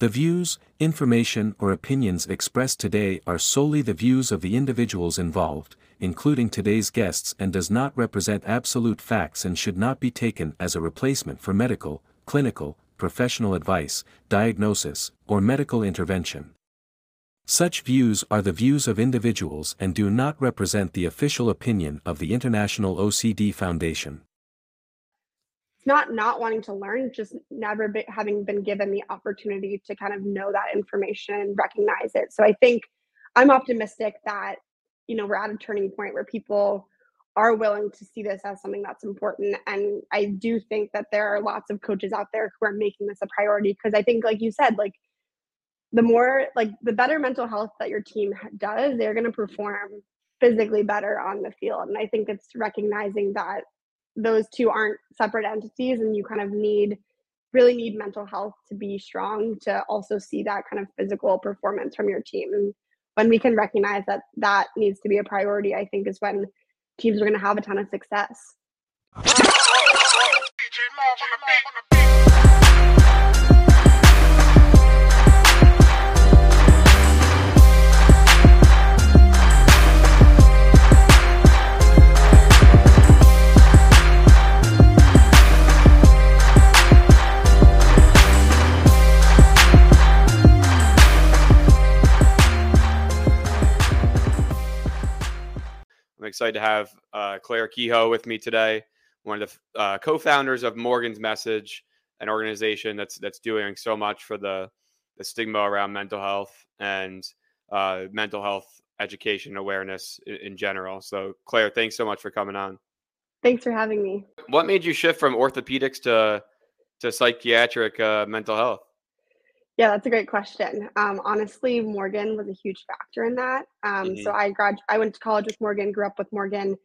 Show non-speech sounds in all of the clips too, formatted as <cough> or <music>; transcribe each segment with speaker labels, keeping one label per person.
Speaker 1: The views, information, or opinions expressed today are solely the views of the individuals involved, including today's guests, and does not represent absolute facts and should not be taken as a replacement for medical, clinical, professional advice, diagnosis, or medical intervention. Such views are the views of individuals and do not represent the official opinion of the International OCD Foundation.
Speaker 2: It's not not wanting to learn, just never be, having been given the opportunity to kind of know that information recognize it. So I think I'm optimistic that you know we're at a turning point where people are willing to see this as something that's important and i do think that there are lots of coaches out there who are making this a priority because i think like you said like the more like the better mental health that your team does they're going to perform physically better on the field and i think it's recognizing that those two aren't separate entities and you kind of need really need mental health to be strong to also see that kind of physical performance from your team. And when we can recognize that that needs to be a priority i think is when teams are going to have a ton of success <laughs>
Speaker 3: excited to have uh, Clare Kehoe with me today, one of the uh, co-founders of Morgan's Message, an organization that's that's doing so much for the the stigma around mental health and uh, mental health education awareness in, in general. So, Clare, thanks so much for coming on.
Speaker 2: Thanks for having me.
Speaker 3: What made you shift from orthopedics to to psychiatric uh, mental health?
Speaker 2: Yeah, that's a great question. Um, honestly, Morgan was a huge factor in that. Um, mm-hmm. So I grad I went to college with Morgan, grew up with Morgan.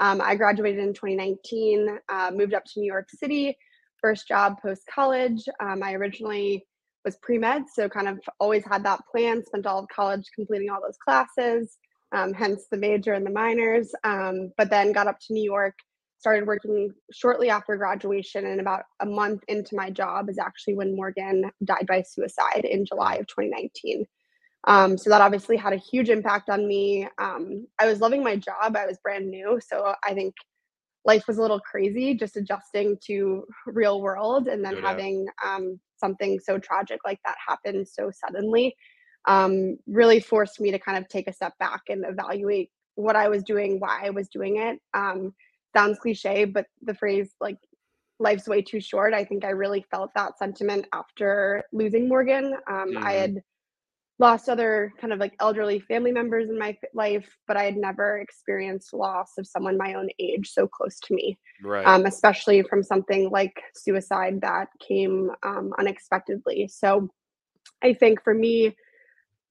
Speaker 2: Um, I graduated in 2019, uh, moved up to New York City, first job post college. Um, I originally was pre med, so kind of always had that plan. Spent all of college completing all those classes, um, hence the major and the minors. Um, but then got up to New York started working shortly after graduation and about a month into my job is actually when morgan died by suicide in july of 2019 um, so that obviously had a huge impact on me. Um, i was loving my job. I was brand new. So i think life was a little crazy just adjusting to real world and then having um, something so tragic like that happen so suddenly um, really forced me to kind of take a step back and evaluate what i was doing why i was doing it. Um, sounds cliche, but the phrase like life's way too short, I think I really felt that sentiment after losing Morgan. Um, mm-hmm. I had lost other kind of like elderly family members in my life, but I had never experienced loss of someone my own age so close to me. Right. Um, especially from something like suicide that came um, unexpectedly. So I think for me,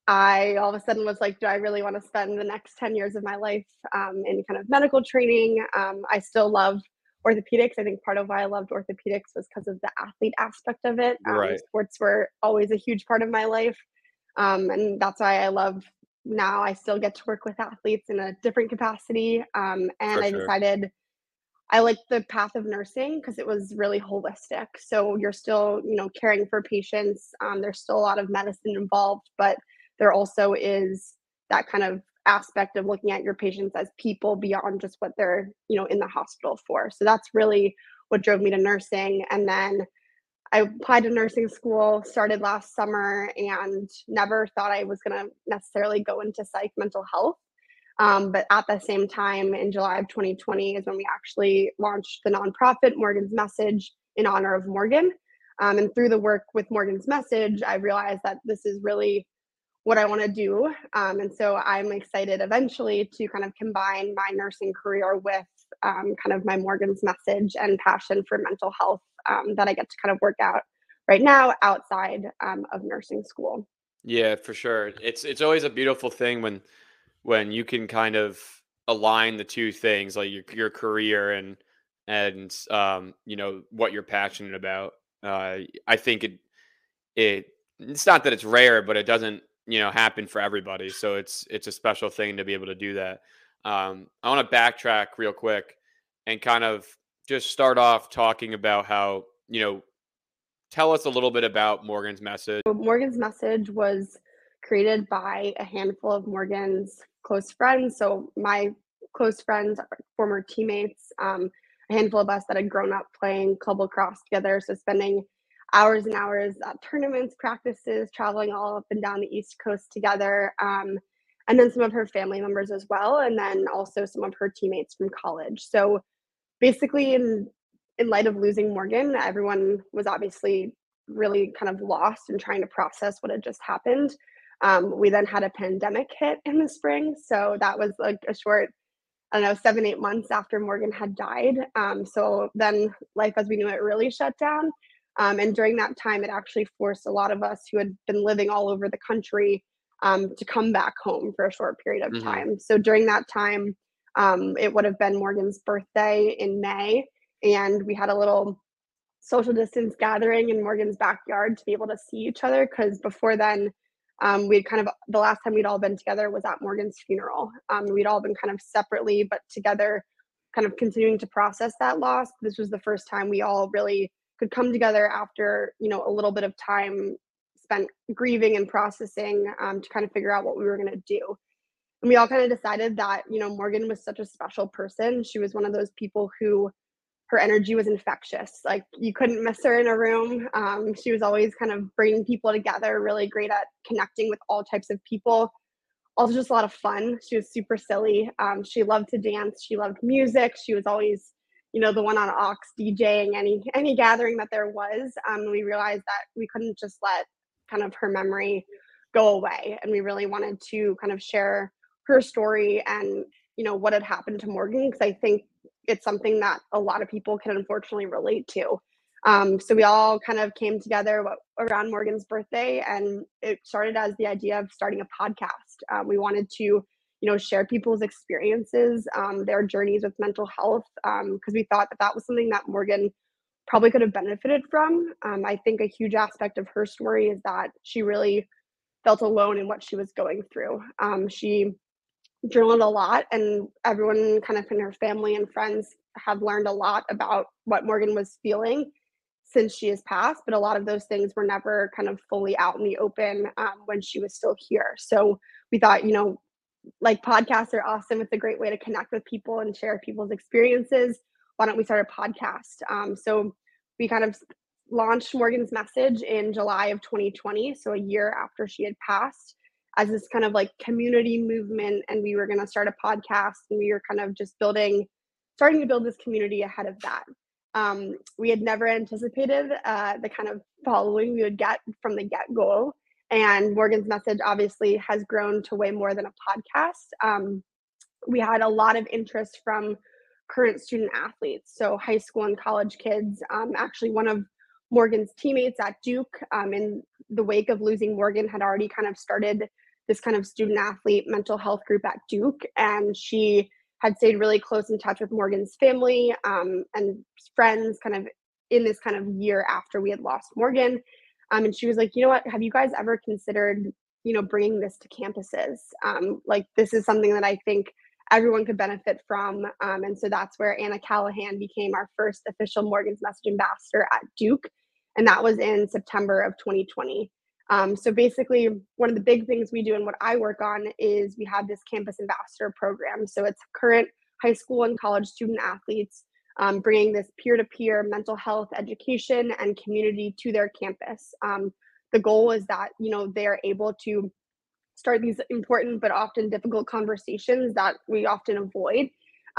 Speaker 2: I all of a sudden was like, do I really want to spend the next 10 years of my life um, in kind of medical training? Um, I still love orthopedics. I think part of why I loved orthopedics was because of the athlete aspect of it. Um, right. Sports were always a huge part of my life. Um, and that's why I love now I still get to work with athletes in a different capacity. Um, and For I decided I liked the path of nursing because it was really holistic. So you're still, you know, caring for patients. Um, there's still a lot of medicine involved, but there also is that kind of aspect of looking at your patients as people beyond just what they're you know in the hospital for. So that's really what drove me to nursing. And then i applied to nursing school started last summer and never thought i was going to necessarily go into psych mental health. Um, but at the same time in july of 2020 is when we actually launched the nonprofit morgan's message in honor of morgan. Um, and through the work with morgan's message i realized that this is really what I want to do. Um, and so I'm excited eventually to kind of combine my nursing career with um, kind of my Morgan's message and passion for mental health um, that I get to kind of work out right now outside um, of nursing school.
Speaker 3: Yeah, for sure. It's it's always a beautiful thing when when you can kind of align the two things, like your your career and and um, you know what you're passionate about. Uh, I think it it it's not that it's rare, but it doesn't you know happen for everybody. So it's it's a special thing to be able to do that. Um, I want to backtrack real quick and kind of just start off talking about how you know tell us a little bit about Morgan's message.
Speaker 2: Morgan's message was created by a handful of Morgan's close friends. So my close friends, former teammates, um, a handful of us that had grown up playing club lacrosse together. So spending hours and hours at tournaments, practices, traveling all up and down the East Coast together. Um, and then some of her family members as well, and then also some of her teammates from college. So basically, in in light of losing Morgan, everyone was obviously really kind of lost and trying to process what had just happened. Um, we then had a pandemic hit in the spring, so that was like a short I don't know, seven, eight months after Morgan had died. Um, so then life as we knew it really shut down. Um, and during that time, it actually forced a lot of us who had been living all over the country um, to come back home for a short period of mm-hmm. time. So during that time, um, it would have been Morgan's birthday in May. And we had a little social distance gathering in Morgan's backyard to be able to see each other because before then, um, we'd kind of the last time we'd all been together was at Morgan's funeral. Um, we'd all been kind of separately, but together, kind of continuing to process that loss. This was the first time we all really could come together after you know a little bit of time spent grieving and processing um, to kind of figure out what we were going to do. And we all kind of decided that you know Morgan was such a special person. She was one of those people who her energy was infectious. Like you couldn't miss her in a room. Um, she was always kind of bringing people together, really great at connecting with all types of people. Also, just a lot of fun. She was super silly. Um, she loved to dance. She loved music. She was always, you know, the one on aux DJing any any gathering that there was. Um, we realized that we couldn't just let kind of her memory go away, and we really wanted to kind of share her story and you know what had happened to Morgan because I think it's something that a lot of people can unfortunately relate to. Um, so we all kind of came together around Morgan's birthday, and it started as the idea of starting a podcast. Um, we wanted to, you know, share people's experiences, um, their journeys with mental health, because um, we thought that that was something that Morgan probably could have benefited from. Um, I think a huge aspect of her story is that she really felt alone in what she was going through. Um, she journaled a lot and everyone kind of in her family and friends have learned a lot about what Morgan was feeling since she has passed, but a lot of those things were never kind of fully out in the open um, when she was still here. So we thought, you know, like podcasts are awesome. It's a great way to connect with people and share people's experiences. Why don't we start a podcast? Um, so we kind of launched Morgan's message in July of 2020, so a year after she had passed as this kind of like community movement and we were going to start a podcast and we were kind of just building starting to build this community ahead of that um, we had never anticipated uh, the kind of following we would get from the get-go and morgan's message obviously has grown to way more than a podcast um, we had a lot of interest from current student athletes so high school and college kids um, actually one of morgan's teammates at duke um, in the wake of losing morgan had already kind of started this kind of student athlete mental health group at Duke, and she had stayed really close in touch with Morgan's family um, and friends, kind of in this kind of year after we had lost Morgan. Um, and she was like, you know what? Have you guys ever considered, you know, bringing this to campuses? Um, like this is something that I think everyone could benefit from. Um, and so that's where Anna Callahan became our first official Morgan's Message ambassador at Duke, and that was in September of 2020. Um, so basically, one of the big things we do and what I work on is we have this campus ambassador program. So it's current high school and college student athletes um, bringing this peer-to-peer mental health education and community to their campus. Um, the goal is that you know they are able to start these important but often difficult conversations that we often avoid.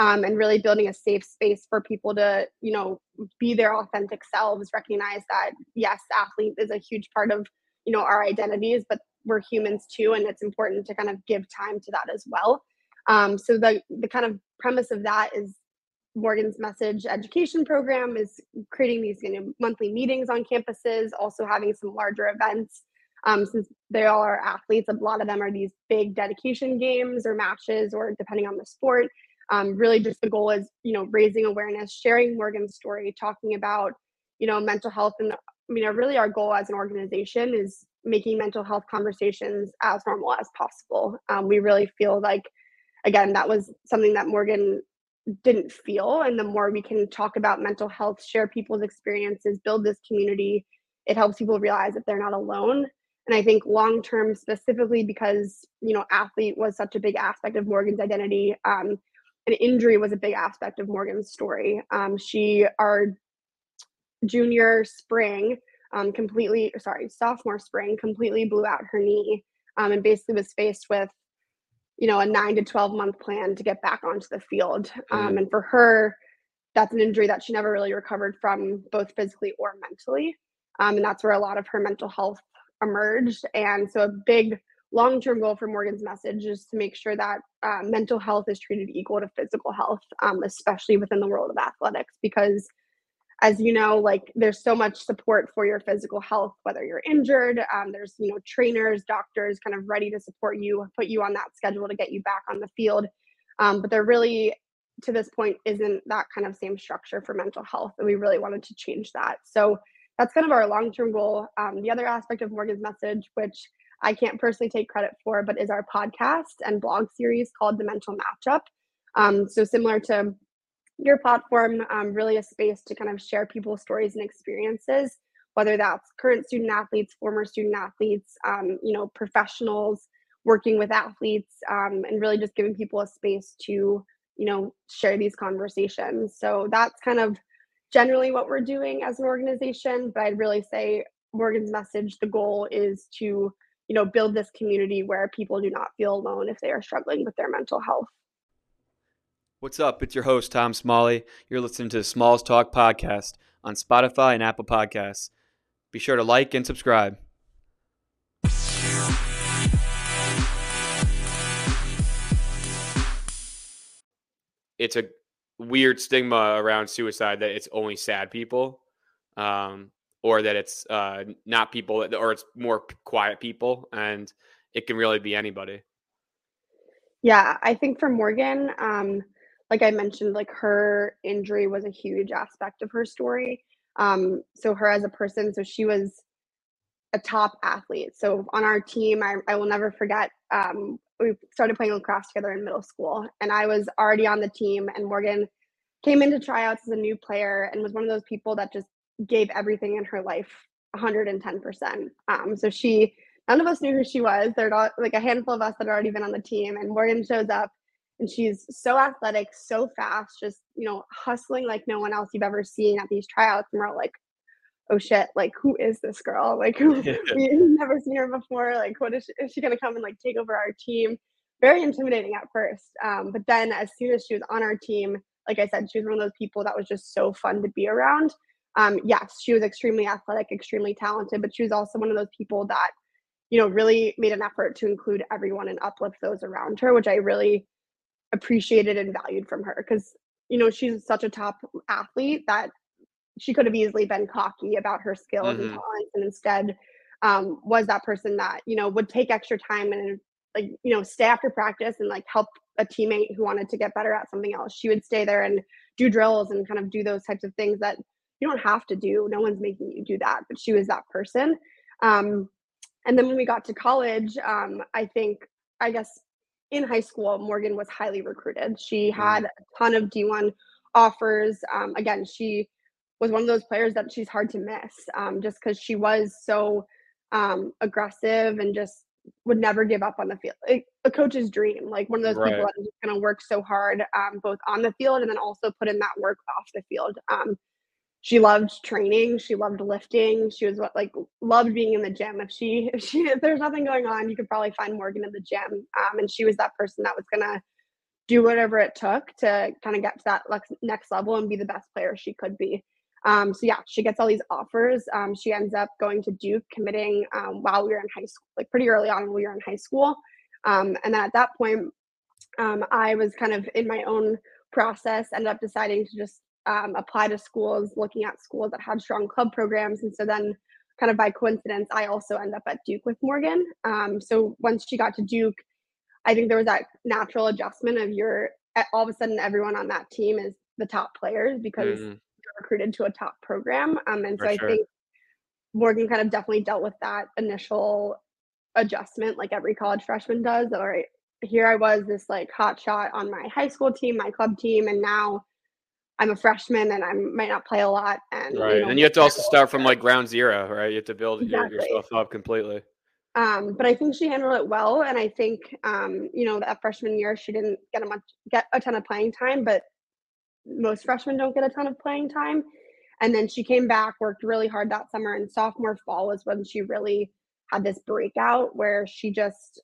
Speaker 2: Um, and really building a safe space for people to you know be their authentic selves recognize that yes athlete is a huge part of you know our identities but we're humans too and it's important to kind of give time to that as well um, so the the kind of premise of that is morgan's message education program is creating these you know monthly meetings on campuses also having some larger events. Um, since they all are athletes a lot of them are these big dedication games or matches or depending on the sport. Um, really just the goal is you know raising awareness sharing morgan's story talking about you know mental health. And I mean, really our goal as an organization is making mental health conversations as normal as possible. Um, we really feel like, again, that was something that Morgan didn't feel. And the more we can talk about mental health, share people's experiences, build this community, it helps people realize that they're not alone. And I think long term, specifically because you know athlete was such a big aspect of Morgan's identity. Um, an injury was a big aspect of Morgan's story. Um, she our junior spring um, completely sorry sophomore spring completely blew out her knee um, and basically was faced with you know a nine to 12 month plan to get back onto the field. Um, mm. and for her that's an injury that she never really recovered from both physically or mentally. Um, and that's where a lot of her mental health emerged. And so a big long-term goal for morgan's message is to make sure that uh, mental health is treated equal to physical health um, especially within the world of athletics because as you know like there's so much support for your physical health whether you're injured um, there's you know trainers doctors kind of ready to support you put you on that schedule to get you back on the field. Um, but there really to this point isn't that kind of same structure for mental health and we really wanted to change that. So that's kind of our long-term goal. Um, the other aspect of morgan's message which i can't personally take credit for but is our podcast and blog series called the mental matchup. Um, so similar to your platform um, really a space to kind of share people's stories and experiences whether that's current student athletes former student athletes um, you know professionals working with athletes um, and really just giving people a space to you know share these conversations. So that's kind of generally what we're doing as an organization but i'd really say morgan's message the goal is to you know build this community where people do not feel alone if they are struggling with their mental health
Speaker 3: What's up? It's your host, Tom Smalley. You're listening to the Smalls Talk podcast on Spotify and Apple Podcasts. Be sure to like and subscribe. It's a weird stigma around suicide that it's only sad people, um, or that it's uh, not people, or it's more quiet people, and it can really be anybody.
Speaker 2: Yeah, I think for Morgan, um, like I mentioned, like her injury was a huge aspect of her story. Um, so her as a person, so she was a top athlete. So on our team, I, I will never forget. Um, we started playing lacrosse together in middle school, and I was already on the team. And Morgan came into tryouts as a new player and was one of those people that just gave everything in her life 110%. Um, so she, none of us knew who she was. There are not like a handful of us that had already been on the team, and Morgan shows up and she's so athletic, so fast, just you know, hustling like no one else you've ever seen at these tryouts. And we're like, oh shit, like who is this girl? Like who, <laughs> <laughs> we've never seen her before. Like what is she, is she gonna come and like take over our team? Very intimidating at first, um, but then as soon as she was on our team, like I said, she was one of those people that was just so fun to be around. Um, yes, she was extremely athletic, extremely talented, but she was also one of those people that, you know, really made an effort to include everyone and uplift those around her, which I really appreciated and valued from her because you know she's such a top athlete that she could have easily been cocky about her skills mm-hmm. and talents and instead um, was that person that you know would take extra time and like you know stay after practice and like help a teammate who wanted to get better at something else she would stay there and do drills and kind of do those types of things that you don't have to do no one's making you do that but she was that person um, and then when we got to college um, i think i guess in high school, Morgan was highly recruited. She mm-hmm. had a ton of D1 offers. Um, again, she was one of those players that she's hard to miss um, just because she was so um, aggressive and just would never give up on the field. a coach's dream, like one of those right. people that is going to work so hard, um, both on the field and then also put in that work off the field. She loved training she loved lifting she was like loved being in the gym. If she if she if there's nothing going on you could probably find morgan in the gym um, and she was that person that was gonna do whatever it took to kind of get to that next level and be the best player she could be. Um, so yeah she gets all these offers. Um, she ends up going to duke committing um, while we were in high school like pretty early on when we were in high school. Um, and then at that point um, i was kind of in my own process ended up deciding to just um, apply to schools, looking at schools that had strong club programs. And so then, kind of by coincidence, I also end up at Duke with Morgan. Um, so once she got to Duke, I think there was that natural adjustment of your all of a sudden everyone on that team is the top players because mm-hmm. you're recruited to a top program. Um, and so I sure. think Morgan kind of definitely dealt with that initial adjustment, like every college freshman does. All right, here I was, this like hot shot on my high school team, my club team, and now I'm a freshman and I might not play a lot. And
Speaker 3: right, you know, and you have to also start from like ground zero, right? You have to build exactly. yourself up completely.
Speaker 2: Um, but I think she handled it well, and I think um, you know that freshman year she didn't get a much get a ton of playing time, but most freshmen don't get a ton of playing time. And then she came back, worked really hard that summer, and sophomore fall was when she really had this breakout where she just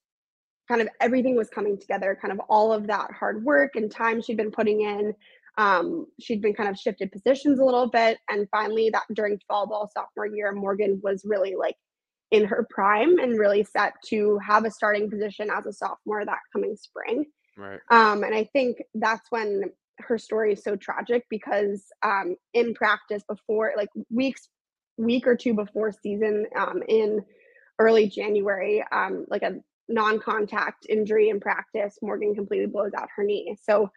Speaker 2: kind of everything was coming together, kind of all of that hard work and time she'd been putting in. Um, she'd been kind of shifted positions a little bit. And finally, that during fall ball sophomore year, Morgan was really like in her prime and really set to have a starting position as a sophomore that coming spring.
Speaker 3: Right.
Speaker 2: Um, and I think that's when her story is so tragic because um, in practice before, like weeks, week or two before season, um, in early January, um, like a non-contact injury in practice, Morgan completely blows out her knee. So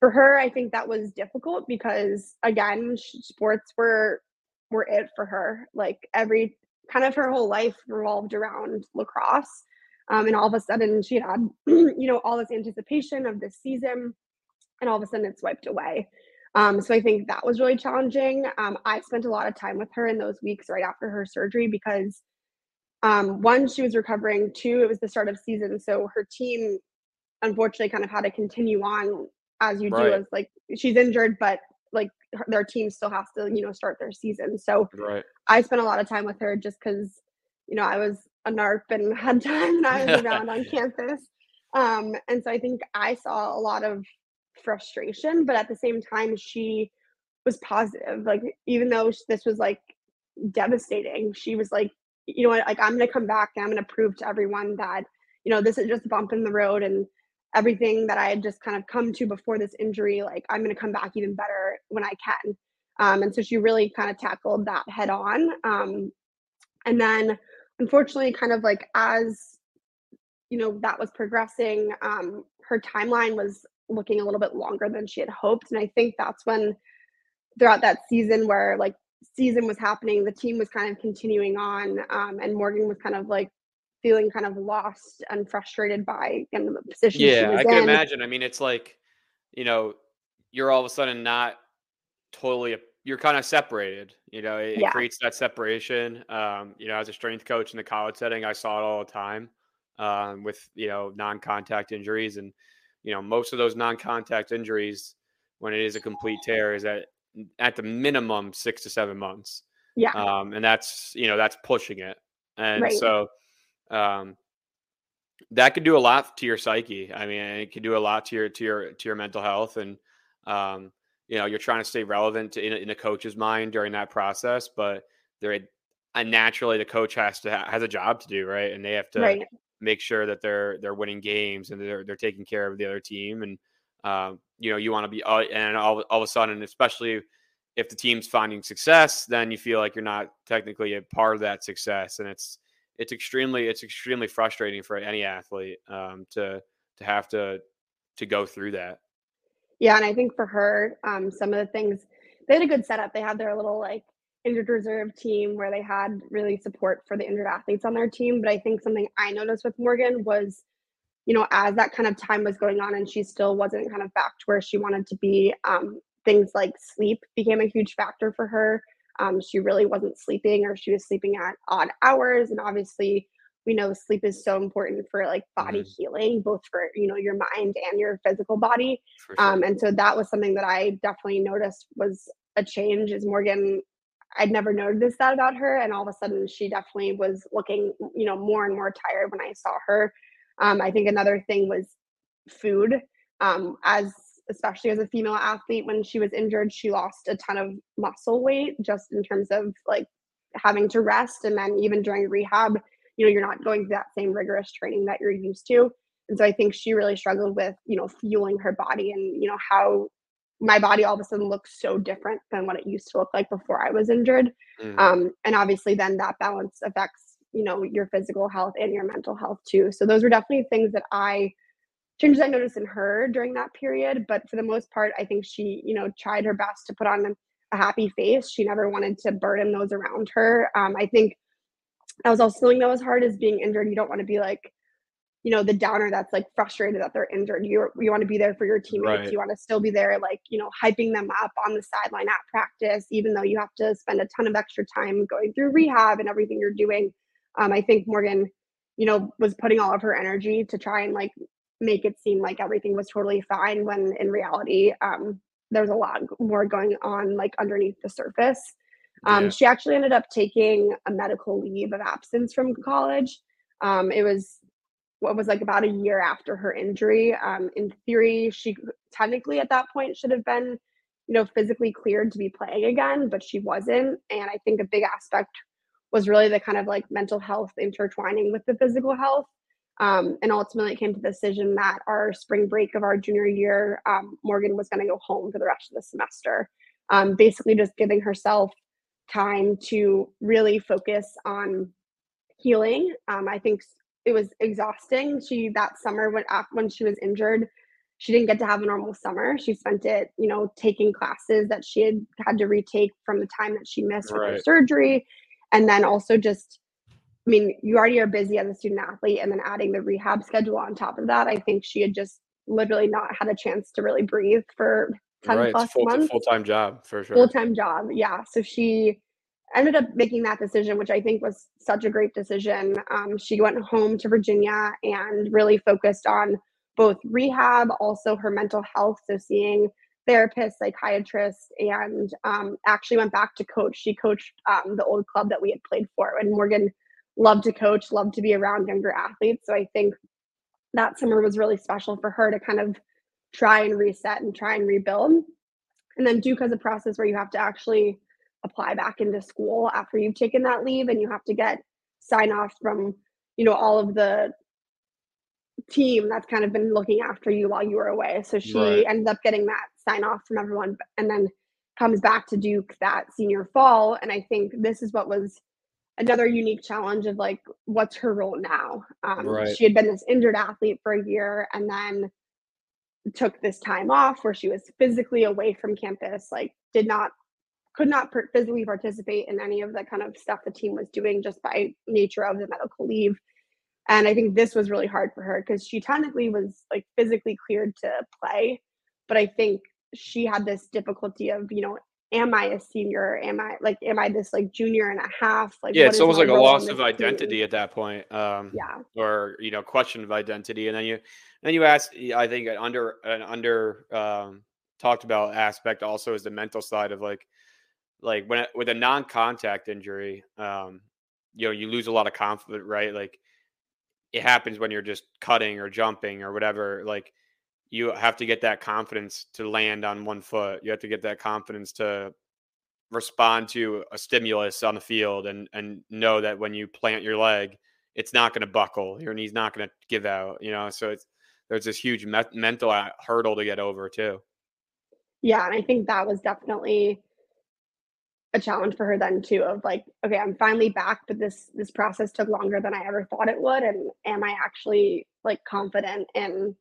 Speaker 2: for her, I think that was difficult because again, sports were were it for her. Like every kind of her whole life revolved around lacrosse. Um, and all of a sudden she had, <clears throat> you know, all this anticipation of this season and all of a sudden it's wiped away. Um, so I think that was really challenging. Um, I spent a lot of time with her in those weeks right after her surgery because um, one, she was recovering. Two, it was the start of season, so her team unfortunately kind of had to continue on as you right. do. As like she's injured, but like their team still has to you know start their season. So
Speaker 3: right.
Speaker 2: I spent a lot of time with her just because you know I was a NARP and <laughs> had time and I was <laughs> around on campus. Um, and so I think I saw a lot of frustration, but at the same time, she was positive. Like, even though this was like devastating, she was like, you know what, like, I'm going to come back and I'm going to prove to everyone that, you know, this is just a bump in the road and everything that I had just kind of come to before this injury, like, I'm going to come back even better when I can. Um, and so she really kind of tackled that head on. Um, and then, unfortunately, kind of like as you know that was progressing, um, her timeline was looking a little bit longer than she had hoped. And I think that's when throughout that season where like season was happening, the team was kind of continuing on, um, and Morgan was kind of like feeling kind of lost and frustrated by kind of the position.
Speaker 3: Yeah, I
Speaker 2: can
Speaker 3: in. imagine. I mean, it's like, you know, you're all of a sudden not totally you're kind of separated. You know, it, yeah. it creates that separation. Um, you know, as a strength coach in the college setting, I saw it all the time um, with you know non-contact injuries and you know, most of those non-contact injuries, when it is a complete tear, is at at the minimum six to seven months.
Speaker 2: Yeah.
Speaker 3: Um, and that's you know that's pushing it, and right. so um, that could do a lot to your psyche. I mean, it could do a lot to your to your to your mental health, and um, you know, you're trying to stay relevant to, in, in a coach's mind during that process, but there, and naturally, the coach has to has a job to do, right? And they have to right make sure that they're they're winning games and they're they're taking care of the other team and um, you know you want to be uh, and all, all of a sudden especially if the team's finding success then you feel like you're not technically a part of that success and it's it's extremely it's extremely frustrating for any athlete um, to to have to to go through that
Speaker 2: yeah and i think for her um, some of the things they had a good setup they had their little like injured reserve team where they had really support for the injured athletes on their team. But I think something I noticed with Morgan was, you know, as that kind of time was going on and she still wasn't kind of back to where she wanted to be, um, things like sleep became a huge factor for her. Um, she really wasn't sleeping or she was sleeping at odd hours. And obviously, we know sleep is so important for like body mm-hmm. healing, both for, you know, your mind and your physical body. Sure. Um, and so that was something that I definitely noticed was a change is Morgan I'd never noticed that about her. And all of a sudden, she definitely was looking, you know, more and more tired when I saw her. Um, I think another thing was food. Um, as especially as a female athlete, when she was injured, she lost a ton of muscle weight just in terms of like having to rest. And then even during rehab, you know, you're not going through that same rigorous training that you're used to. And so I think she really struggled with, you know, fueling her body and, you know, how my body all of a sudden looks so different than what it used to look like before I was injured. Mm-hmm. Um, and obviously, then that balance affects you know your physical health and your mental health too. So those were definitely things that I changes I noticed in her during that period. But for the most part, I think she you know tried her best to put on a happy face. She never wanted to burden those around her. Um, I think that was also something that was hard is being injured. You don't want to be like you know the downer that's like frustrated that they're injured you you want to be there for your teammates
Speaker 3: Right.
Speaker 2: you want to still be there like you know hyping them up on the sideline at practice even though you have to spend a ton of extra time going through rehab and everything you're doing um, i think morgan you know was putting all of her energy to try and like make it seem like everything was totally fine when in reality um, there was a lot more going on like underneath the surface um,
Speaker 3: Yeah.
Speaker 2: she actually ended up taking a medical leave of absence from college um, it was what was like about a year after her injury. Um, in theory, she technically at that point should have been, you know, physically cleared to be playing again, but she wasn't. And I think a big aspect was really the kind of like mental health intertwining with the physical health. Um, and ultimately, it came to the decision that our spring break of our junior year, um, Morgan was going to go home for the rest of the semester. Um, basically, just giving herself time to really focus on healing. Um, I think it was exhausting. She that summer when when she was injured, she didn't get to have a normal summer. She spent it, you know, taking classes that she had had to retake from the time that she missed with her surgery, and then also just. I mean, you already are busy as a student athlete, and then adding the rehab schedule on top of that, I think she had just literally not had a chance to really breathe for ten
Speaker 3: Right. It's
Speaker 2: plus
Speaker 3: full
Speaker 2: months
Speaker 3: full time job for sure.
Speaker 2: full time job. Yeah. So she ended up making that decision, which I think was such a great decision. Um, she went home to Virginia and really focused on both rehab, also her mental health. So seeing therapists, psychiatrists, and um, actually went back to coach. She coached um, the old club that we had played for, and Morgan loved to coach, love to be around younger athletes. So I think that summer was really special for her to kind of try and reset and try and rebuild. And then Duke has a process where you have to actually apply back into school after you've taken that leave and you have to get sign off from, you know, all of the team that's kind of been looking after you while you were away. So she
Speaker 3: Right.
Speaker 2: ended up getting that sign off from everyone and then comes back to Duke that senior fall. And I think this is what was another unique challenge of like, what's her role now? Um,
Speaker 3: Right.
Speaker 2: She had been this injured athlete for a year and then took this time off where she was physically away from campus, like, did not, could not per- physically participate in any of the kind of stuff the team was doing just by nature of the medical leave. And I think this was really hard for her because she technically was like physically cleared to play, but I think she had this difficulty of, you know, am I a senior? Am I like, am I this like junior and a half? Like,
Speaker 3: Yeah, it's almost like a loss of
Speaker 2: team?
Speaker 3: identity at that point. Um,
Speaker 2: Yeah.
Speaker 3: or you know question of identity and then you then you ask i think an under an under um talked about aspect also is the mental side of like like when it- with a non-contact injury um you know you lose a lot of confidence right like it happens when you're just cutting or jumping or whatever like you have to get that confidence to land on one foot you have to get that confidence to respond to a stimulus on the field and and know that when you plant your leg it's not going to buckle your knee's not going to give out you know so it's there's this huge me- mental uh, hurdle to get over too
Speaker 2: Yeah, and I think that was definitely a challenge for her then too of like, okay, I'm finally back, but this this process took longer than I ever thought it would. And am I actually like confident in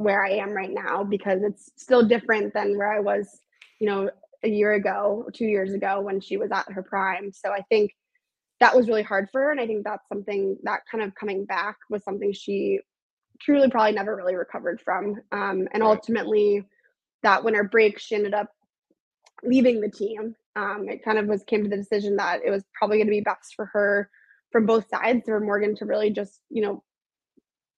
Speaker 2: where I am right now? Because it's still different than where I was, you know, a year ago, two years ago when she was at her prime. So I think that was really hard for her. And I think that's something that kind of coming back was something she truly probably never really recovered from. Um, and ultimately that winter break, she ended up leaving the team. Um, it kind of was came to the decision that it was probably going to be best for her from both sides for Morgan to really just, you know,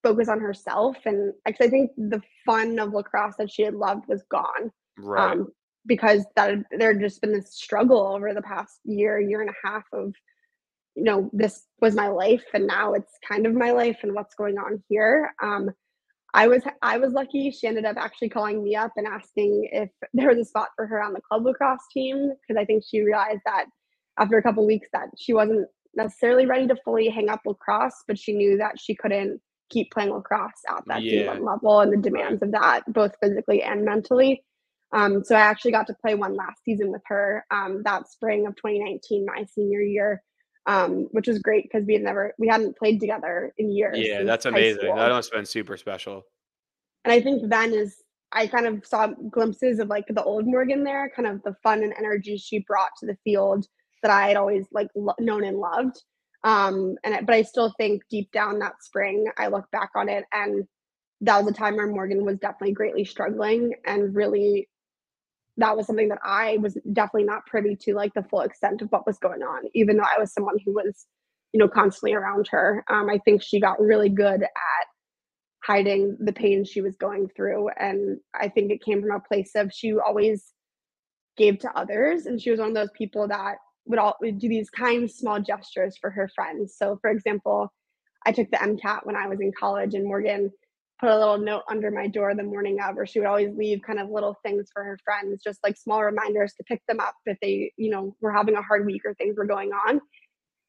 Speaker 2: focus on herself. And actually, I think the fun of lacrosse that she had loved was gone
Speaker 3: right
Speaker 2: um, because that there had just been this struggle over the past year, year and a half of, you know, this was my life and now it's kind of my life and what's going on here. Um, I was I was lucky. She ended up actually calling me up and asking if <laughs> there was a spot for her on the club lacrosse team because I think she realized that after a couple weeks that she wasn't necessarily ready to fully hang up lacrosse, but she knew that she couldn't keep playing lacrosse at that
Speaker 3: Yeah.
Speaker 2: D1 level and the demands of that, both physically and mentally. Um, so I actually got to play one last season with her um, that spring of 2019, my senior year, um, which was great because we had never we hadn't played together in years.
Speaker 3: yeah that's amazing that must have been super special
Speaker 2: And I think then is I kind of saw glimpses of like the old Morgan there, kind of the fun and energy she brought to the field that I had always like lo- known and loved. Um, and but I still think deep down that spring, I look back on it and that was a time where Morgan was definitely greatly struggling and really that was something that I was definitely not privy to like the full extent of what was going on, even though I was someone who was, you know, constantly around her. Um, I think she got really good at hiding the pain she was going through. And I think it came from a place of she always gave to others. And she was one of those people that would all would do these kind small gestures for her friends. So for example, I took the MCAT when I was in college and Morgan put a little note under my door the morning of, or she would always leave kind of little things for her friends, just like small reminders to pick them up if they, you know, were having a hard week or things were going on.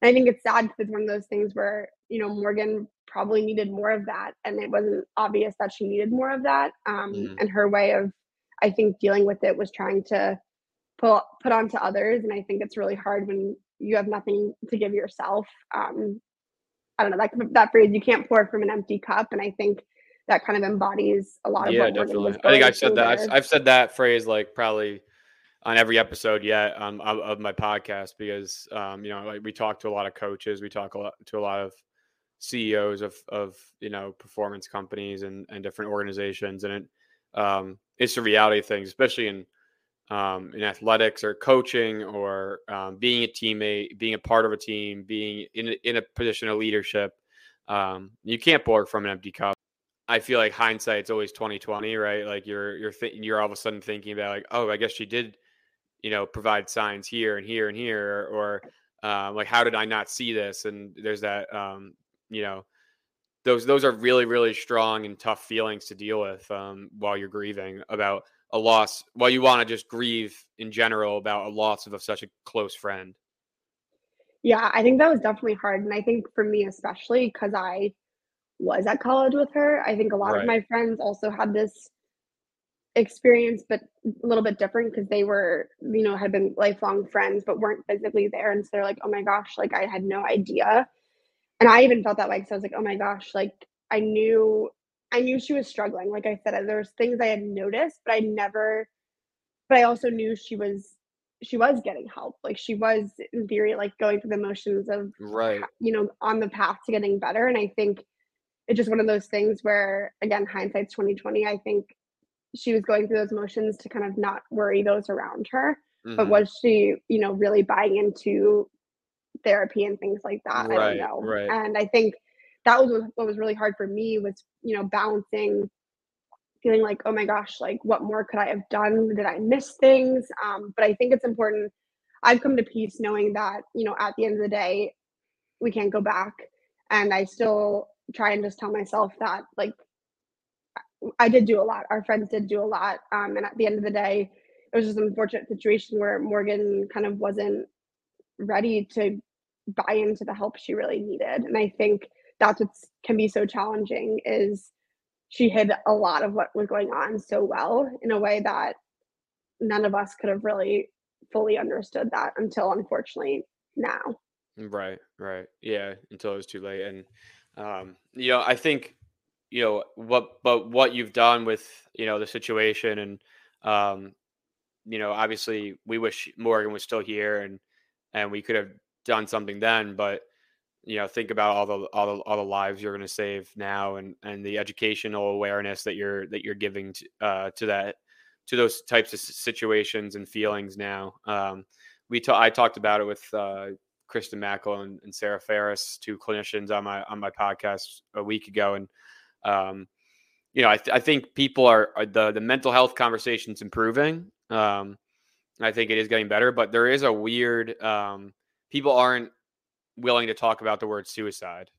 Speaker 2: And I think it's sad because it's one of those things where, you know, Morgan probably needed more of that. And it wasn't obvious that she needed more of that. Um, mm-hmm. And her way of, I think, dealing with it was trying to put, put onto others. And I think it's really hard when you have nothing to give yourself. Um, I don't know, that, that phrase, you can't pour from an empty cup. And I think that kind of embodies a lot of what we're doing.
Speaker 3: yeah, definitely. I think I've said that. I've, I've, said that phrase like probably on every episode yet um, of, of, my podcast because um, you know like we talk to a lot of coaches, we talk a lot to a lot of CEOs of of you know performance companies and and different organizations, and it um, it's the reality of things, especially in um, in athletics or coaching or um, being a teammate, being a part of a team, being in a, in a position of leadership. Um, you can't pour from an empty cup. I feel like hindsight's always twenty twenty, right? Like you're you're th- you're all of a sudden thinking about like, oh, I guess she did, you know, provide signs here and here and here, or um, like how did I not see this? And there's that, um, you know, those those are really really strong and tough feelings to deal with um, while you're grieving about a loss. well you want to just grieve in general about a loss of, of such a close friend.
Speaker 2: Yeah, I think that was definitely hard, and I think for me especially because I was at college with her. I think a lot right. of my friends also had this experience, but a little bit different because they were, you know, had been lifelong friends but weren't physically there. And so they're like, oh my gosh, like I had no idea. And I even felt that way because I was like, oh my gosh, like I knew I knew she was struggling. Like I said, there was things I had noticed, but I never but I also knew she was she was getting help. Like she was in theory like going through the motions of
Speaker 3: right,
Speaker 2: you know, on the path to getting better. And I think it's just one of those things where again hindsight's 2020 i think she was going through those motions to kind of not worry those around her mm-hmm. but was she you know really buying into therapy and things like that right, i don't know
Speaker 3: right.
Speaker 2: and i think that was what was really hard for me was you know balancing feeling like oh my gosh like what more could i have done did i miss things um, but i think it's important i've come to peace knowing that you know at the end of the day we can't go back and i still try and just tell myself that like I did do a lot. Our friends did do a lot. Um, and at the end of the day, it was just an unfortunate situation where Morgan kind of wasn't ready to buy into the help she really needed. And I think that's what can be so challenging is she hid a lot of what was going on so well in a way that none of us could have really fully understood that until unfortunately now.
Speaker 3: Right, right. Yeah, until it was too late. And um, you know, I think you know what, but what you've done with you know the situation, and um, you know, obviously, we wish Morgan was still here, and and we could have done something then, but you know, think about all the all the all the lives you're going to save now, and and the educational awareness that you're that you're giving to, uh, to that to those types of situations and feelings now. Um, we ta- I talked about it with uh, Kristen Mackel and, and, Sarah Ferris, two clinicians on my on my podcast a week ago, and um, you know, I, th- I think people are, are, the the mental health conversations improving. Um, I think it is getting better, but there is a weird um, people aren't willing to talk about the word suicide.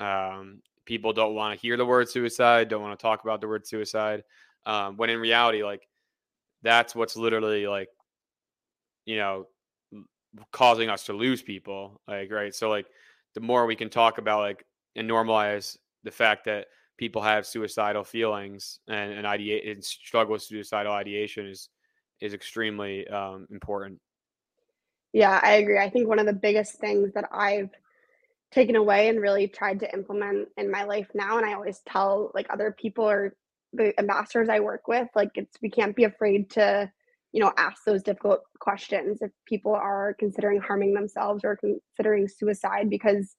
Speaker 3: Um, people don't want to hear the word suicide, don't want to talk about the word suicide. Um, when in reality, like that's what's literally like, you know, causing us to lose people like right so like the more we can talk about like and normalize the fact that people have suicidal feelings and and ideate and struggle with suicidal ideation is is extremely um, important
Speaker 2: yeah i agree i think one of the biggest things that i've taken away and really tried to implement in my life now and i always tell like other people or the ambassadors i work with like it's we can't be afraid to you know ask those difficult questions if people are considering harming themselves or considering suicide because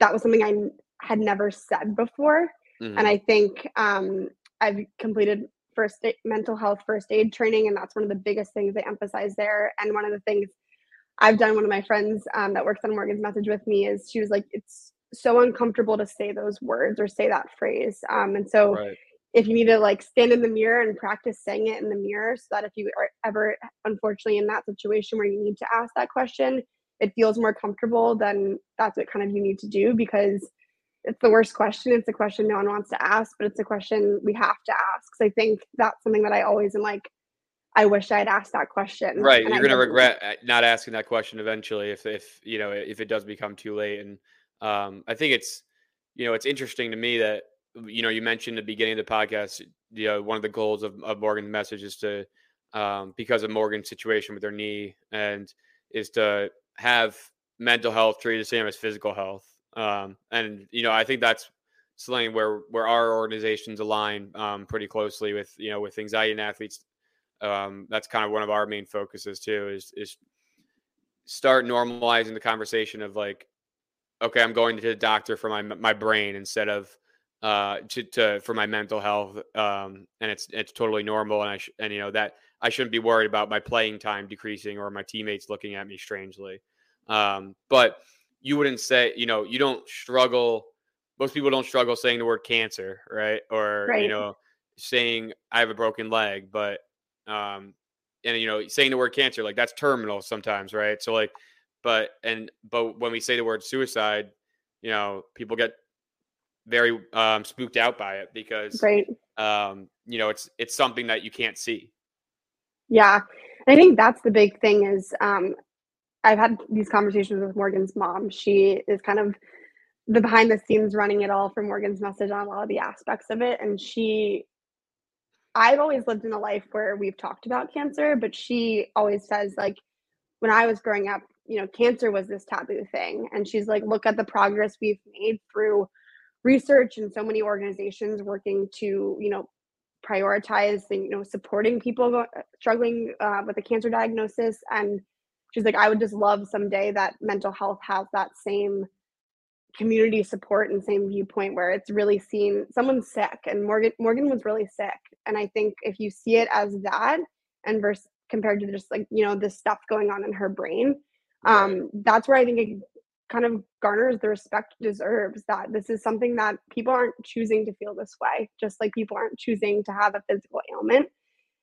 Speaker 2: that was something I had never said before. Mm-hmm. And I think um, I've completed first aid, mental health first aid training, and that's one of the biggest things they emphasize there. And one of the things I've done, one of my friends um, that works on Morgan's message with me is she was like, it's so uncomfortable to say those words or say that phrase. Um, and so right. if you need to like stand in the mirror and practice saying it in the mirror so that if you are ever unfortunately in that situation where you need to ask that question, it feels more comfortable, then that's what kind of you need to do because it's the worst question. It's a question no one wants to ask, but it's a question we have to ask. So I think that's something that I always am like, I wish I'd asked that question.
Speaker 3: Right. You're going to regret uh, not asking that question eventually if, if, you know, if it does become too late. And um, I think it's, you know, it's interesting to me that, you know, you mentioned the beginning of the podcast, you know, one of the goals of, of Morgan's message is to, um, because of Morgan's situation with her knee and is to have mental health treated the same as physical health. Um, and you know, I think that's something where where our organizations align um, pretty closely with you know with anxiety and athletes. Um, that's kind of one of our main focuses too. Is is start normalizing the conversation of like, okay, I'm going to the doctor for my my brain instead of uh to, to for my mental health um and it's it's totally normal and i sh- and you know that i shouldn't be worried about my playing time decreasing or my teammates looking at me strangely um but you wouldn't say, you know, you don't struggle. Most people don't struggle saying the word cancer, right? Or right. you know, saying I have a broken leg, but um, and you know, saying the word cancer, like that's terminal sometimes, right? So like, but and but when we say the word suicide, you know, people get very um, spooked out by it because
Speaker 2: right.
Speaker 3: um, you know, it's it's something that you can't see.
Speaker 2: Yeah. I think that's the big thing is um, I've had these conversations with Morgan's mom. She is kind of the behind the scenes running it all for Morgan's message on a lot of the aspects of it. And she, I've always lived in a life where we've talked about cancer, but she always says, like, when I was growing up, you know, cancer was this taboo thing. And she's like, look at the progress we've made through research and so many organizations working to, you know, prioritize and, you know, supporting people struggling uh, with a cancer diagnosis. And she's like, I would just love someday that mental health has that same community support and same viewpoint where it's really seen someone's sick and Morgan Morgan was really sick. And I think if you see it as that and versus compared to just like, you know, this stuff going on in her brain, um, that's where I think it kind of garners the respect deserves that this is something that people aren't choosing to feel this way, just like people aren't choosing to have a physical ailment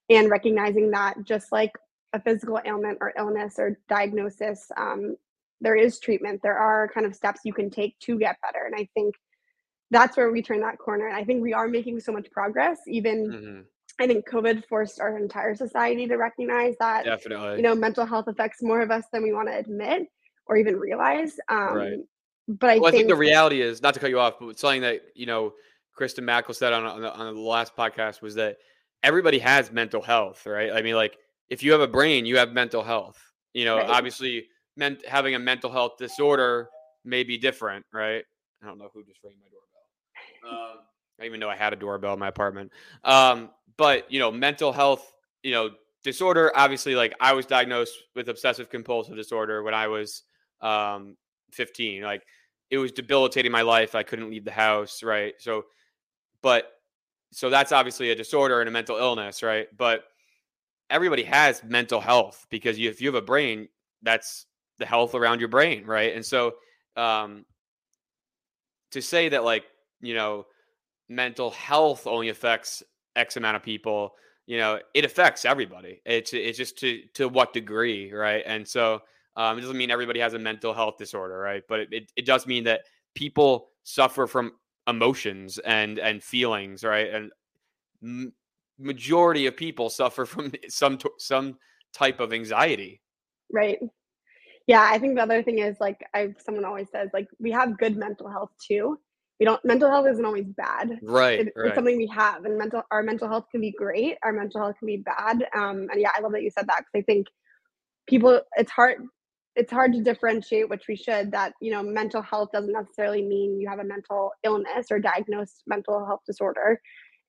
Speaker 2: and recognizing that just like a physical ailment or illness or diagnosis, um, there is treatment. There are kind of steps you can take to get better. And I think that's where we turn that corner. And I think we are making so much progress. Even mm-hmm. I think COVID forced our entire society to recognize that
Speaker 3: definitely,
Speaker 2: you know, mental health affects more of us than we want to admit or even realize. Um, right. But I,
Speaker 3: well,
Speaker 2: think,
Speaker 3: I think the reality is not to cut you off, but something that you know, Kristen Mackel said on on the, on the last podcast was that everybody has mental health, right? I mean, like if you have a brain, you have mental health. You know, right. obviously, meant having a mental health disorder may be different, right? I don't know who just rang my doorbell. Um, I even know I had a doorbell in my apartment. Um, but you know, mental health, you know, disorder. Obviously, like I was diagnosed with obsessive compulsive disorder when I was um, 15. Like it was debilitating my life. I couldn't leave the house, right? So, but so that's obviously a disorder and a mental illness, right? But everybody has mental health because you, if you have a brain, that's the health around your brain, right? And so, um, to say that like you know, mental health only affects X amount of people, you know, it affects everybody. It's it's just to to what degree, right? And so, um, it doesn't mean everybody has a mental health disorder, right? But it, it, it does mean that people suffer from emotions and and feelings, right? And majority of people suffer from <laughs> some some type of anxiety.
Speaker 2: Right. Yeah, I think the other thing is like I someone always says like we have good mental health too. We don't mental health isn't always bad.
Speaker 3: Right,
Speaker 2: it,
Speaker 3: right.
Speaker 2: It's something we have, and mental our mental health can be great. Our mental health can be bad. Um, and yeah, I love that you said that because I think people it's hard it's hard to differentiate which we should that you know mental health doesn't necessarily mean you have a mental illness or diagnosed mental health disorder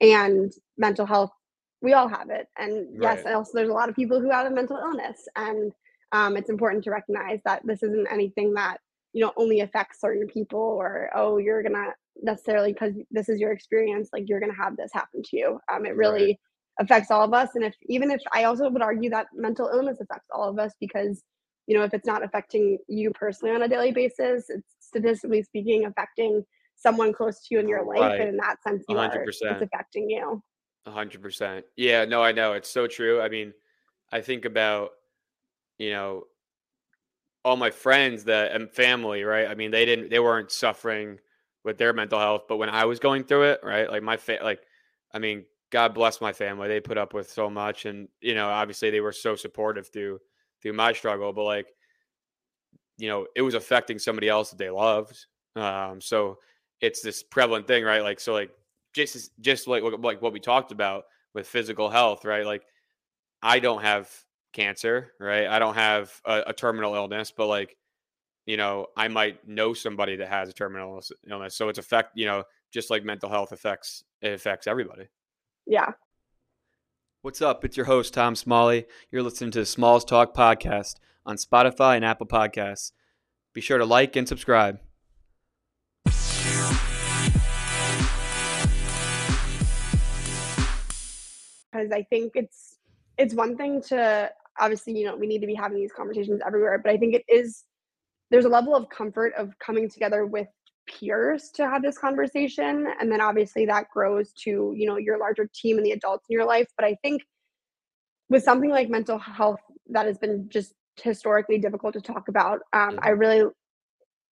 Speaker 2: and mental health we all have it and yes right. also there's a lot of people who have a mental illness and um, it's important to recognize that this isn't anything that you know only affects certain people or oh you're gonna necessarily because this is your experience like you're gonna have this happen to you um it really right. affects all of us and if even if i also would argue that mental illness affects all of us because you know if it's not affecting you personally on a daily basis it's statistically speaking affecting someone close to you in your life right. and in that sense you 100%. are it's affecting you
Speaker 3: 100% yeah no i know it's so true i mean i think about you know all my friends that and family right i mean they didn't they weren't suffering with their mental health but when i was going through it right like my fa- like i mean god bless my family they put up with so much and you know obviously they were so supportive through through my struggle, but like, you know, it was affecting somebody else that they loved. Um, so it's this prevalent thing, right? Like, so like just just like like what we talked about with physical health, right? Like, I don't have cancer, right? I don't have a, a terminal illness, but like, you know, I might know somebody that has a terminal illness. So it's affect, you know, just like mental health affects it affects everybody.
Speaker 2: Yeah,
Speaker 3: What's up? It's your host, Tom Smalley. You're listening to the Smalls Talk podcast on Spotify and Apple Podcasts. Be sure to like and subscribe.
Speaker 2: Because I think it's it's one thing to obviously, you know, we need to be having these conversations everywhere, but I think it is there's a level of comfort of coming together with peers to have this conversation. And then obviously that grows to you know your larger team and the adults in your life. But i think with something like mental health that has been just historically difficult to talk about um, i really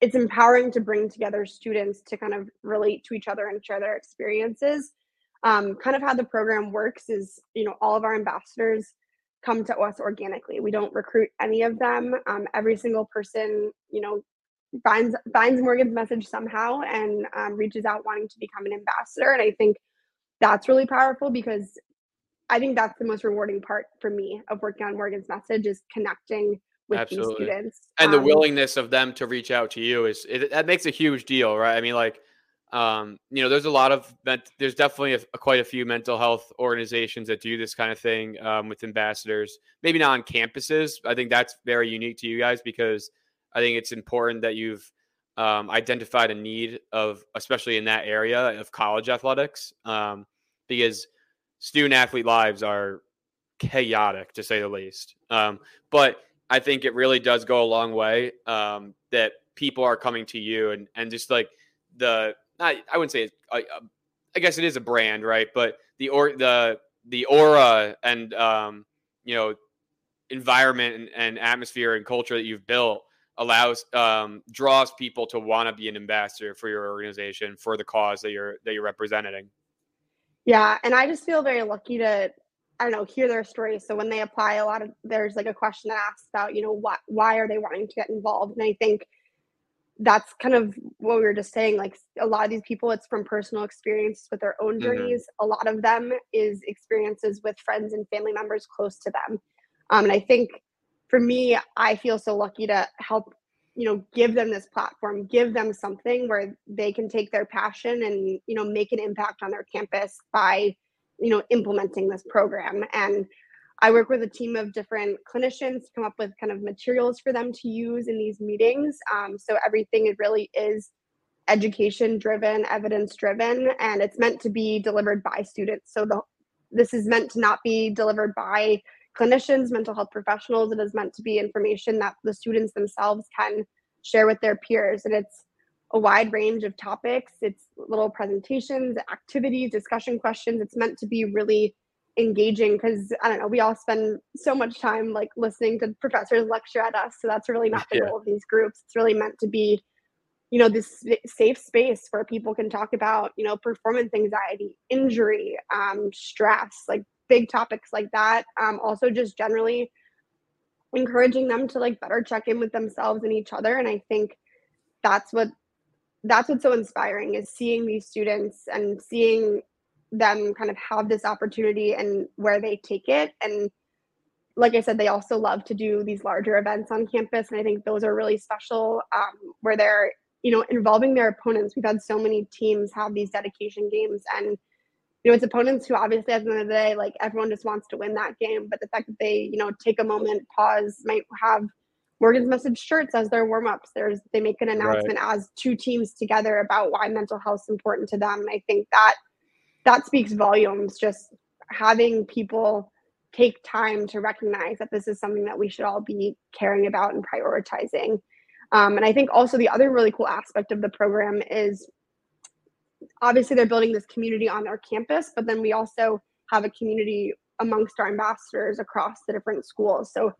Speaker 2: it's empowering to bring together students to kind of relate to each other and share their experiences um, kind of how the program works is you know all of our ambassadors come to us organically we don't recruit any of them um, every single person you know finds finds Morgan's message somehow and um, reaches out wanting to become an ambassador. And I think that's really powerful because I think that's the most rewarding part for me of working on Morgan's message is connecting with Absolutely. these students
Speaker 3: and um, the willingness of them to reach out to you is it, that makes a huge deal, right? I mean, like. Um, you know, there's a lot of there's definitely a, a, quite a few mental health organizations that do this kind of thing um, with ambassadors. Maybe not on campuses. I think that's very unique to you guys because I think it's important that you've um, identified a need of, especially in that area of college athletics, um, because student athlete lives are chaotic to say the least. Um, but I think it really does go a long way um, that people are coming to you and and just like the I, I wouldn't say I, I guess it is a brand, right? But the or the the aura and um, you know environment and, and atmosphere and culture that you've built allows um, draws people to want to be an ambassador for your organization for the cause that you're that you're representing.
Speaker 2: Yeah, and I just feel very lucky to I don't know hear their stories. So when they apply, a lot of there's like a question that asks about you know what why are they wanting to get involved, and I think that's kind of what we were just saying. Like a lot of these people, it's from personal experience with their own mm-hmm. journeys. Mm-hmm. A lot of them is experiences with friends and family members close to them. Um, and I think for me, I feel so lucky to help, you know, give them this platform, give them something where they can take their passion and, you know, make an impact on their campus by, you know, implementing this program. And I work with a team of different clinicians to come up with kind of materials for them to use in these meetings. Um, so everything it really is education driven, evidence driven, and it's meant to be delivered by students. So the this is meant to not be delivered by clinicians, mental health professionals. It is meant to be information that the students themselves can share with their peers. And it's a wide range of topics. It's little presentations, activities, discussion questions. It's meant to be really engaging because I don't know, we all spend so much time like listening to professors lecture at us. So that's really not the yeah. goal of these groups. It's really meant to be, you know, this safe space where people can talk about, you know, performance anxiety, injury, um, stress, like big topics like that. Um, also, just generally encouraging them to like better check in with themselves and each other. And I think that's what that's what's so inspiring is seeing these students and seeing them kind of have this opportunity and where they take it and like i said they also love to do these larger events on campus and i think those are really special um, where they're you know involving their opponents we've had so many teams have these dedication games and you know, it's opponents who obviously at the end of the day, like everyone just wants to win that game. But the fact that they, you know, take a moment, pause, might have Morgan's message shirts as their warm-ups. There's they make an announcement right. as two teams together about why mental health is important to them. And I think that that speaks volumes. Just having people take time to recognize that this is something that we should all be caring about and prioritizing. Um, and I think also the other really cool aspect of the program is obviously they're building this community on their campus, but then we also have a community amongst our ambassadors across the different schools. So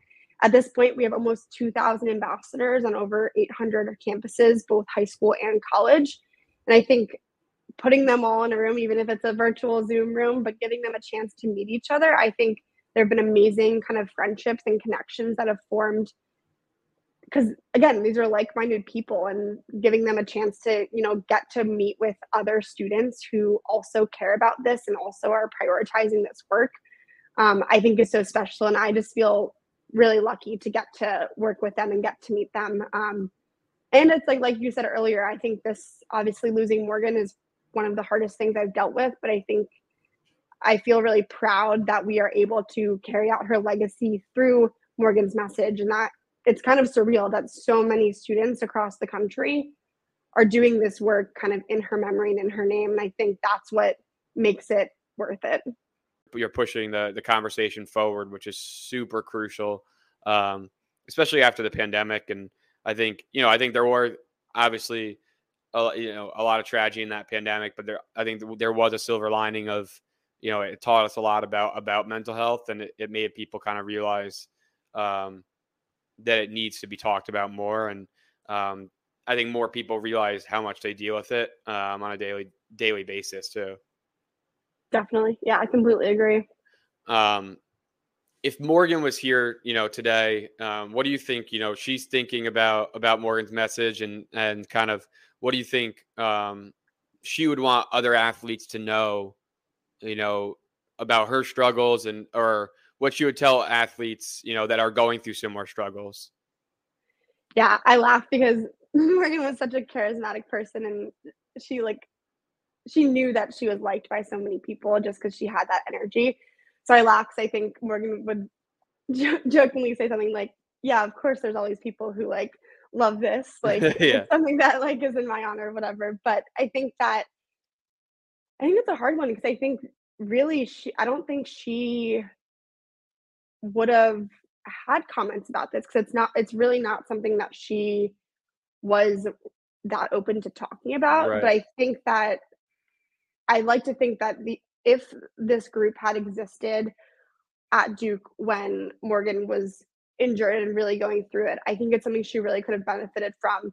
Speaker 2: at this point, we have almost 2,000 ambassadors on over 800 campuses, both high school and college. And I think putting them all in a room, even if it's a virtual Zoom room, but giving them a chance to meet each other, I think there have been amazing kind of friendships and connections that have formed. Because again these are like-minded people and giving them a chance to you know get to meet with other students who also care about this and also are prioritizing this work um, i think is so special and i just feel really lucky to get to work with them and get to meet them um, and it's like like you said earlier i think this obviously losing morgan is one of the hardest things i've dealt with but i think i feel really proud that we are able to carry out her legacy through morgan's message. And that it's kind of surreal that so many students across the country are doing this work kind of in her memory and in her name. And i think that's what makes it worth it.
Speaker 3: You're pushing the the conversation forward which is super crucial um, especially after the pandemic. And i think you know i think there were obviously a, you know a lot of tragedy in that pandemic but there i think there was a silver lining of you know it taught us a lot about about mental health and it, it made people kind of realize um, that it needs to be talked about more. And um, I think more people realize how much they deal with it um, on a daily daily basis too.
Speaker 2: Definitely, yeah, I completely agree.
Speaker 3: Um, if Morgan was here, you know, today, um, what do you think? You know, she's thinking about about Morgan's message and and kind of what do you think um, she would want other athletes to know? You know, about her struggles and or what you would tell athletes, you know, that are going through similar struggles?
Speaker 2: Yeah, I laugh because <laughs> Morgan was such a charismatic person and she like she knew that she was liked by so many people just because she had that energy. So I laugh I think Morgan would <laughs> jokingly say something like, "Yeah, of course, there's all these people who like love this, <laughs> like yeah. something that like is in my honor, or whatever." But I think that I think it's a hard one because I think really she I don't think she would have had comments about this because it's not it's really not something that she was that open to talking about right. but i think that i like to think that the if this group had existed at duke when morgan was injured and really going through it. I think it's something she really could have benefited from.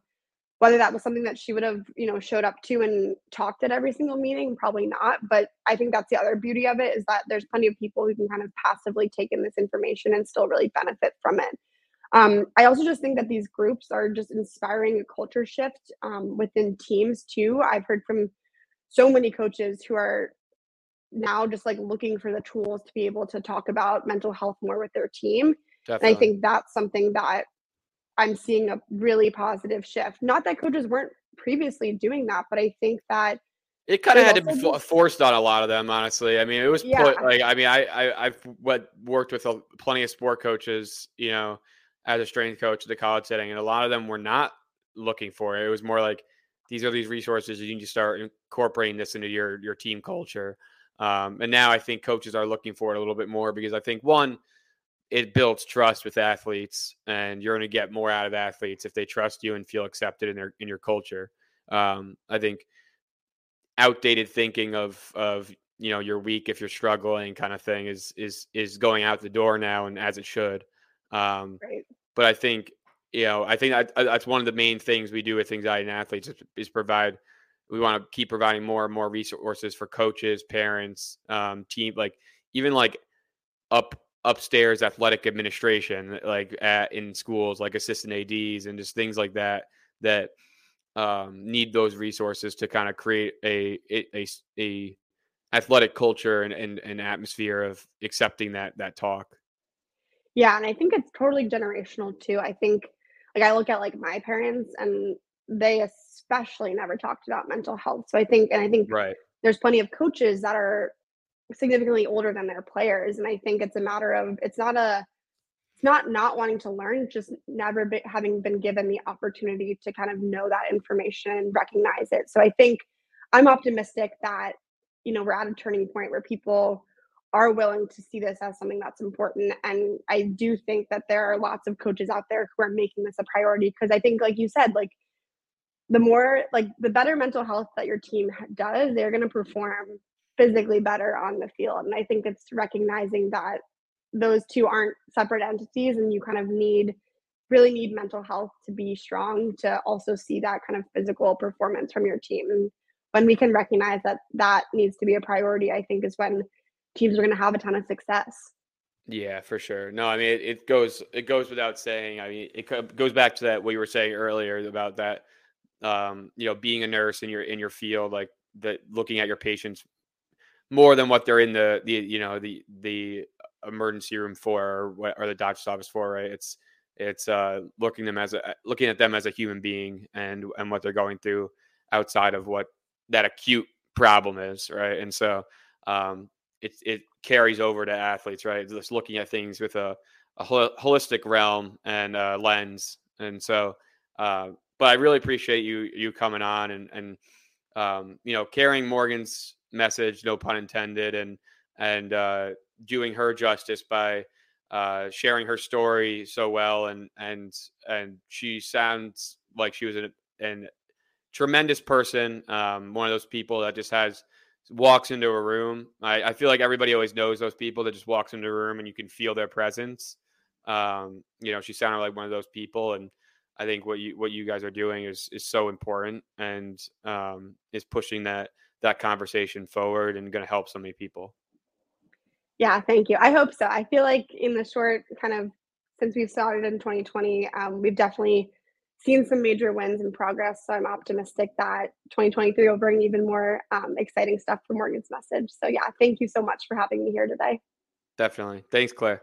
Speaker 2: Whether that was something that she would have you know showed up to and talked at every single meeting probably not. But i think that's the other beauty of it is that there's plenty of people who can kind of passively take in this information and still really benefit from it. Um, i also just think that these groups are just inspiring a culture shift um, within teams too. I've heard from so many coaches who are now just like looking for the tools to be able to talk about mental health more with their team Definitely. and i think that's something that I'm seeing a really positive shift. Not that coaches weren't previously doing that, but I think that
Speaker 3: it kind of had to be just, forced on a lot of them, honestly. I mean, it was yeah. put like I mean, I, I I've what worked with a, plenty of sport coaches, you know, as a strength coach at the college setting, and a lot of them were not looking for it. It was more like these are these resources you need to start incorporating this into your your team culture. Um, and now I think coaches are looking for it a little bit more because I think one, it builds trust with athletes, and you're going to get more out of athletes if they trust you and feel accepted in their in your culture. Um, I think outdated thinking of of you know you're weak if you're struggling kind of thing is is is going out the door now, and as it should. Um, right. But I think you know I think that, that's one of the main things we do with anxiety in athletes is, is provide. We want to keep providing more and more resources for coaches, parents, um, team, like even like up upstairs athletic administration, like at, in schools, like assistant ads and just things like that that um, need those resources to kind of create a a, a, athletic culture and, and an atmosphere of accepting that that talk.
Speaker 2: Yeah, and I think it's totally generational too. I think like I look at like my parents and they especially never talked about mental health. So I think and I think
Speaker 3: right.
Speaker 2: there's plenty of coaches that are significantly older than their players and i think it's a matter of it's not a it's not not wanting to learn, just never be, having been given the opportunity to kind of know that information, recognize it. So I think I'm optimistic that you know we're at a turning point where people are willing to see this as something that's important and i do think that there are lots of coaches out there who are making this a priority because i think like you said like the more like the better mental health that your team does they're going to perform physically better on the field and i think it's recognizing that those two aren't separate entities and you kind of need really need mental health to be strong to also see that kind of physical performance from your team and when we can recognize that that needs to be a priority i think is when teams are going to have a ton of success.
Speaker 3: Yeah, for sure. No, I mean it, it, goes it goes without saying. I mean it goes back to that what you were saying earlier about that um, you know being a nurse in your in your field like that looking at your patients more than what they're in the the you know the the emergency room for or, what, or the doctor's office for, right? It's it's uh, looking them as a looking at them as a human being and and what they're going through outside of what that acute problem is, right? And so um, it it carries over to athletes, right? Just looking at things with a, a holistic realm and uh, lens, and so. Uh, but I really appreciate you you coming on and and um, you know carrying Morgan's message, no pun intended, and and uh, doing her justice by uh, sharing her story so well, and and and she sounds like she was an, an tremendous person, um, one of those people that just has walks into a room. I, I, feel like everybody always knows those people that just walks into a room and you can feel their presence. Um, you know, she sounded like one of those people, and I think what you what you guys are doing is is so important and um, is pushing that that conversation forward and going to help so many people.
Speaker 2: Yeah, thank you. I hope so. I feel like in the short kind of since we've started in 2020, um, we've definitely seen some major wins and progress. So I'm optimistic that 2023 will bring even more um, exciting stuff for Morgan's message. So yeah, thank you so much for having me here today.
Speaker 3: Definitely. Thanks, Clare.